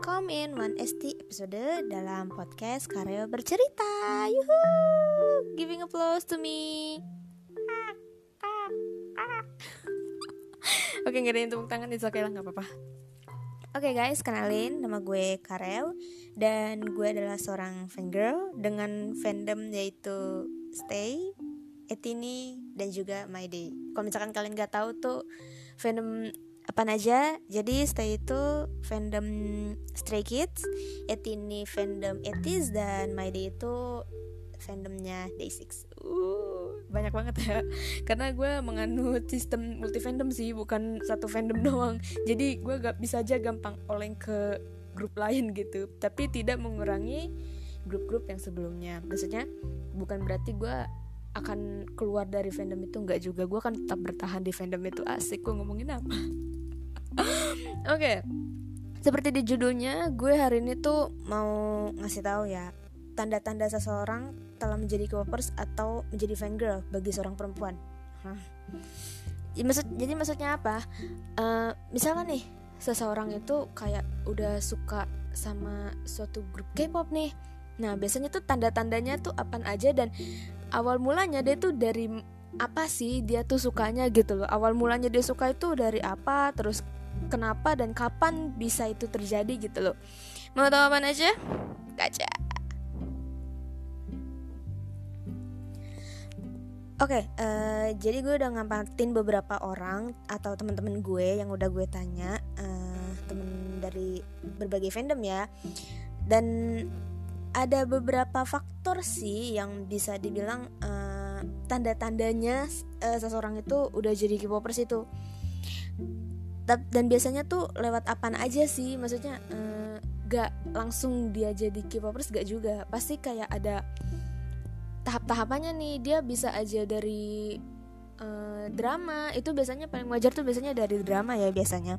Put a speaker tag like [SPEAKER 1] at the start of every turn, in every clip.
[SPEAKER 1] welcome in One ST episode dalam podcast Karyo Bercerita. Yuhu! Giving applause to me. Oke, gak ada yang tepuk tangan, itu oke lah, gak apa-apa. Oke guys, kenalin nama gue Karel dan gue adalah seorang fangirl dengan fandom yaitu Stay, Etini dan juga My Day. Kalau misalkan kalian gak tahu tuh fandom apa aja. Jadi stay itu fandom Stray Kids Etini fandom Etis dan My Day itu fandomnya Day6 uh, banyak banget ya. Karena gue menganut sistem multi fandom sih bukan satu fandom doang. Jadi gue gak bisa aja gampang oleng ke grup lain gitu. Tapi tidak mengurangi grup-grup yang sebelumnya. Maksudnya bukan berarti gue akan keluar dari fandom itu nggak juga. Gue akan tetap bertahan di fandom itu. Asik gue ngomongin apa Oke, okay. seperti di judulnya, gue hari ini tuh mau ngasih tahu ya tanda-tanda seseorang telah menjadi K-popers atau menjadi fangirl bagi seorang perempuan. Hah. Maksud, jadi maksudnya apa? Uh, misalnya nih, seseorang itu kayak udah suka sama suatu grup K-pop nih. Nah, biasanya tuh tanda-tandanya tuh apa aja dan awal mulanya dia tuh dari apa sih dia tuh sukanya gitu loh. Awal mulanya dia suka itu dari apa, terus kenapa dan kapan bisa itu terjadi gitu loh. Mau tahu apa aja? Kaca Oke, okay, uh, eh, jadi gue udah ngampatin beberapa orang atau teman-teman gue yang udah gue tanya, uh, temen dari berbagai fandom ya, dan ada beberapa faktor sih yang bisa dibilang uh, tanda-tandanya uh, seseorang itu udah jadi K-popers itu dan biasanya tuh lewat apa aja sih? Maksudnya uh, gak langsung dia jadi K-popers gak juga. Pasti kayak ada tahap-tahapannya nih. Dia bisa aja dari uh, drama itu biasanya paling wajar tuh biasanya dari drama ya biasanya.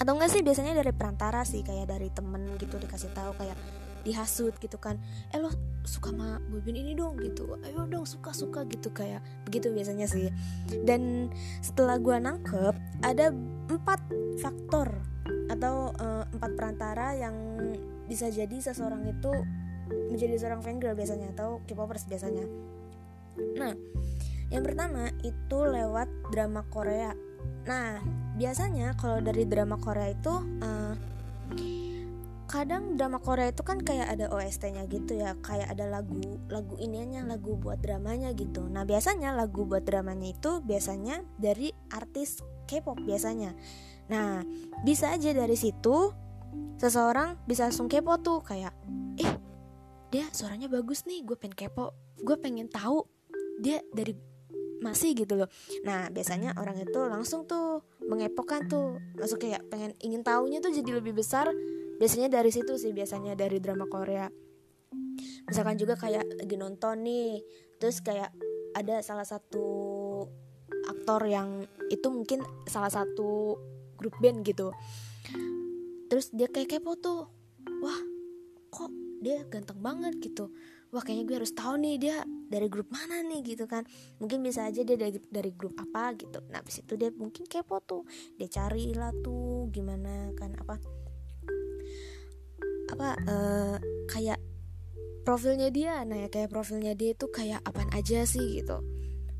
[SPEAKER 1] Atau enggak sih biasanya dari perantara sih kayak dari temen gitu dikasih tahu kayak dihasut gitu kan. Eh lo suka sama boyband ini dong gitu. Ayo dong suka suka gitu kayak begitu biasanya sih. Dan setelah gue nangkep ada empat faktor atau uh, empat perantara yang bisa jadi seseorang itu menjadi seorang fangirl biasanya atau K-popers biasanya. Nah yang pertama itu lewat drama Korea. Nah biasanya kalau dari drama Korea itu uh, kadang drama Korea itu kan kayak ada OST-nya gitu ya kayak ada lagu lagu ininya lagu buat dramanya gitu. Nah biasanya lagu buat dramanya itu biasanya dari artis K-pop biasanya. Nah bisa aja dari situ seseorang bisa langsung kepo tuh kayak eh dia suaranya bagus nih gue pengen kepo gue pengen tahu dia dari masih gitu loh. Nah biasanya orang itu langsung tuh mengepokan tuh langsung kayak pengen ingin tahunya tuh jadi lebih besar biasanya dari situ sih biasanya dari drama Korea. Misalkan juga kayak lagi nonton nih terus kayak ada salah satu aktor yang itu mungkin salah satu grup band gitu. Terus dia kayak kepo tuh wah kok dia ganteng banget gitu? Wah kayaknya gue harus tahu nih dia dari grup mana nih gitu kan. Mungkin bisa aja dia dari dari grup apa gitu. Nah habis itu dia mungkin kepo tuh dia cari lah tuh gimana kan apa apa uh, kayak profilnya dia nah ya kayak profilnya dia itu kayak apa aja sih gitu.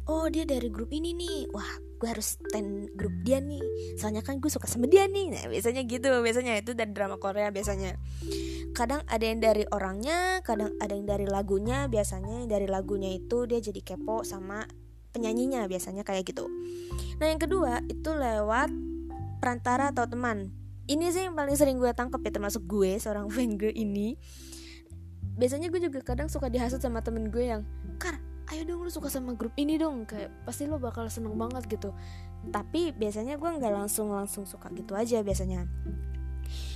[SPEAKER 1] Oh dia dari grup ini nih. Wah gue harus stand grup dia nih. Soalnya kan gue suka sama dia nih. Nah biasanya gitu. Biasanya itu dari drama Korea biasanya. Kadang ada yang dari orangnya kadang ada yang dari lagunya. Biasanya dari lagunya itu dia jadi kepo sama penyanyinya biasanya kayak gitu. Nah yang kedua itu lewat perantara atau teman ini sih yang paling sering gue tangkap ya termasuk gue seorang fangirl ini. Biasanya gue juga kadang suka dihasut sama temen gue yang kar ayo dong lu suka sama grup ini dong. Kayak pasti lo bakal seneng banget gitu. Tapi biasanya gue nggak langsung langsung suka gitu aja biasanya.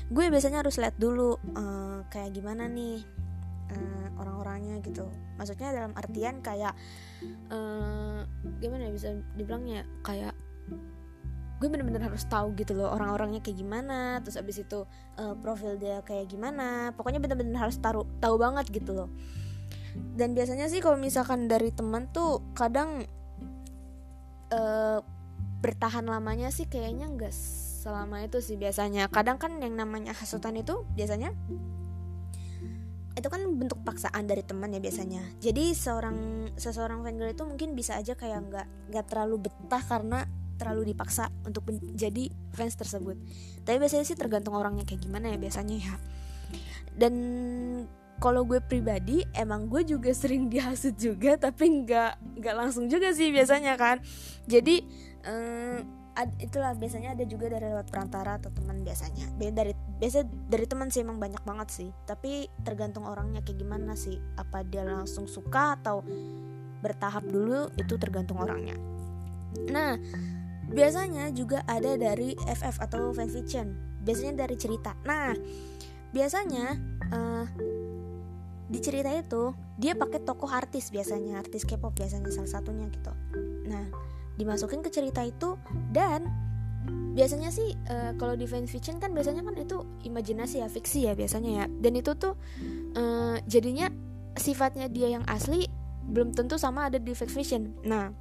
[SPEAKER 1] Gue biasanya harus lihat dulu uh, kayak gimana nih uh, orang-orangnya gitu. Maksudnya dalam artian kayak uh, gimana ya bisa dibilangnya? Kayak gue bener-bener harus tahu gitu loh orang-orangnya kayak gimana terus abis itu uh, profil dia kayak gimana. Pokoknya bener-bener harus taruh tahu banget gitu loh. Dan biasanya sih kalau misalkan dari teman tuh kadang uh, bertahan lamanya sih kayaknya nggak selama itu sih biasanya. Kadang kan yang namanya hasutan itu biasanya itu kan bentuk paksaan dari teman ya biasanya. Jadi seorang seseorang fangirl itu mungkin bisa aja kayak nggak nggak terlalu betah karena terlalu dipaksa untuk menjadi fans tersebut. Tapi biasanya sih tergantung orangnya kayak gimana ya biasanya ya. Dan kalau gue pribadi emang gue juga sering dihasut juga tapi nggak nggak langsung juga sih biasanya kan. Jadi eh, ad, itulah biasanya ada juga dari lewat perantara atau teman biasanya. Dari biasa dari teman sih emang banyak banget sih. Tapi tergantung orangnya kayak gimana sih. Apa dia langsung suka atau bertahap dulu itu tergantung orangnya. Nah biasanya juga ada dari FF atau fanfiction. Biasanya dari cerita. Nah biasanya uh, di cerita itu dia pakai tokoh artis biasanya artis K-pop biasanya salah satunya gitu. Nah dimasukin ke cerita itu dan biasanya sih uh, kalau di fan fiction kan biasanya kan itu imajinasi ya fiksi ya biasanya ya. Dan itu tuh uh, jadinya sifatnya dia yang asli belum tentu sama ada di fan fiction nah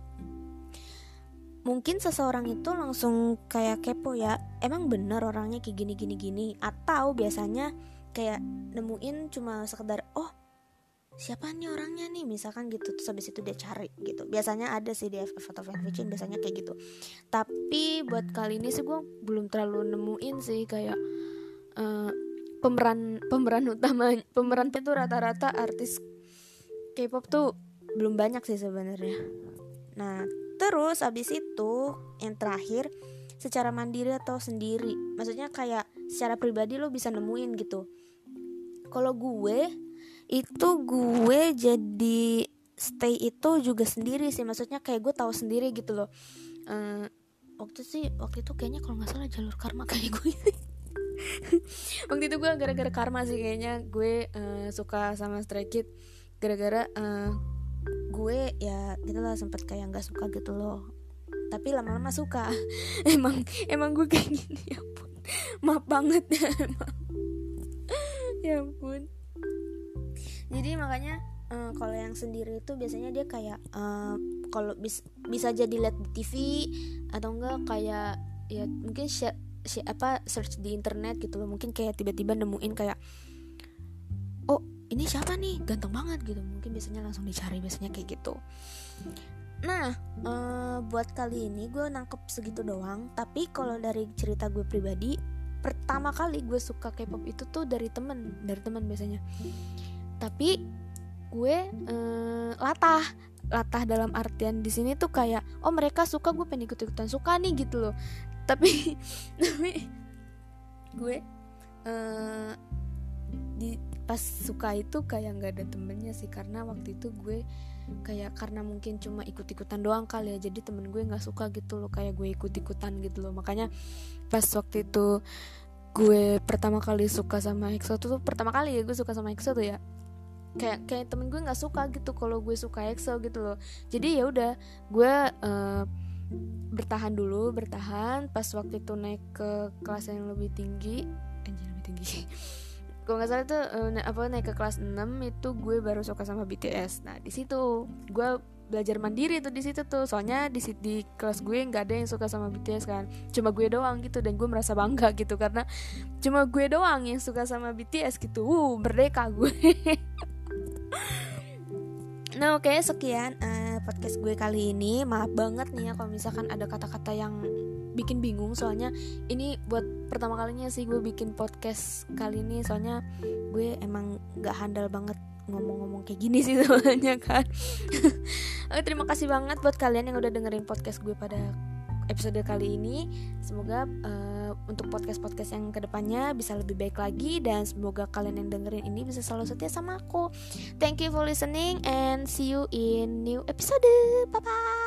[SPEAKER 1] mungkin seseorang itu langsung kayak kepo ya emang bener orangnya kayak gini gini gini? Atau biasanya kayak nemuin cuma sekedar oh siapa nih orangnya nih? Misalkan gitu terus habis itu dia cari gitu. Biasanya ada sih di FF atau fanfiction biasanya kayak gitu. Tapi buat kali ini sih gue belum terlalu nemuin sih kayak uh, pemeran pemeran utama pemeran itu rata-rata artis K-pop tuh belum banyak sih sebenarnya. Nah terus habis itu yang terakhir secara mandiri atau sendiri. Maksudnya kayak secara pribadi lo bisa nemuin gitu. Kalau gue itu gue jadi stay itu juga sendiri sih. Maksudnya kayak gue tahu sendiri gitu loh. Uh, waktu sih waktu itu kayaknya kalau nggak salah jalur karma kayak gue. Waktu itu gue gara-gara karma sih kayaknya. Gue uh, suka sama Stray Kid gara-gara uh, gue ya gitu lah sempet kayak nggak suka gitu loh. Tapi lama-lama suka. Emang emang gue kayak gini ya ampun. Maaf banget. Ya emang ya ampun. Jadi makanya uh, kalau yang sendiri itu biasanya dia kayak uh, kalau bis, bisa jadi lihat di TV atau enggak kayak ya mungkin share, apa search di internet gitu loh. Mungkin kayak tiba-tiba nemuin kayak oh ini siapa nih? Ganteng banget gitu biasanya langsung dicari biasanya kayak gitu. Nah uh, buat kali ini gue nangkep segitu doang. Tapi kalau dari cerita gue pribadi pertama kali gue suka K-pop itu tuh dari temen dari temen biasanya. Tapi gue uh, latah latah dalam artian di sini tuh kayak oh mereka suka gue pengen ikut ikutan suka nih gitu loh. Tapi tapi gue uh, di pas suka itu kayak nggak ada temennya sih karena waktu itu gue kayak karena mungkin cuma ikut ikutan doang kali ya jadi temen gue nggak suka gitu loh kayak gue ikut ikutan gitu loh. Makanya pas waktu itu gue pertama kali suka sama EXO tuh, tuh pertama kali ya gue suka sama EXO tuh ya kayak kayak temen gue nggak suka gitu kalau gue suka EXO gitu loh. Jadi ya udah gue uh, bertahan dulu bertahan. Pas waktu itu naik ke kelas yang lebih tinggi anjir lebih tinggi kalau nggak salah itu uh, apa naik ke kelas 6 itu gue baru suka sama BTS nah di situ gue belajar mandiri tuh di situ tuh. Soalnya di di kelas gue nggak ada yang suka sama BTS kan. Cuma gue doang gitu dan gue merasa bangga gitu karena cuma gue doang yang suka sama BTS gitu. Uh merdeka gue. Nah oke okay, sekian uh, podcast gue kali ini. Maaf banget nih ya kalau misalkan ada kata-kata yang bikin bingung Soalnya ini buat pertama kalinya sih gue bikin podcast kali ini Soalnya gue emang gak handal banget ngomong-ngomong kayak gini sih soalnya kan Oke, Terima kasih banget buat kalian yang udah dengerin podcast gue pada episode kali ini Semoga uh, untuk podcast-podcast yang ke depannya bisa lebih baik lagi dan semoga kalian yang dengerin ini bisa selalu setia sama aku. Thank you for listening and see you in new episode. Bye bye.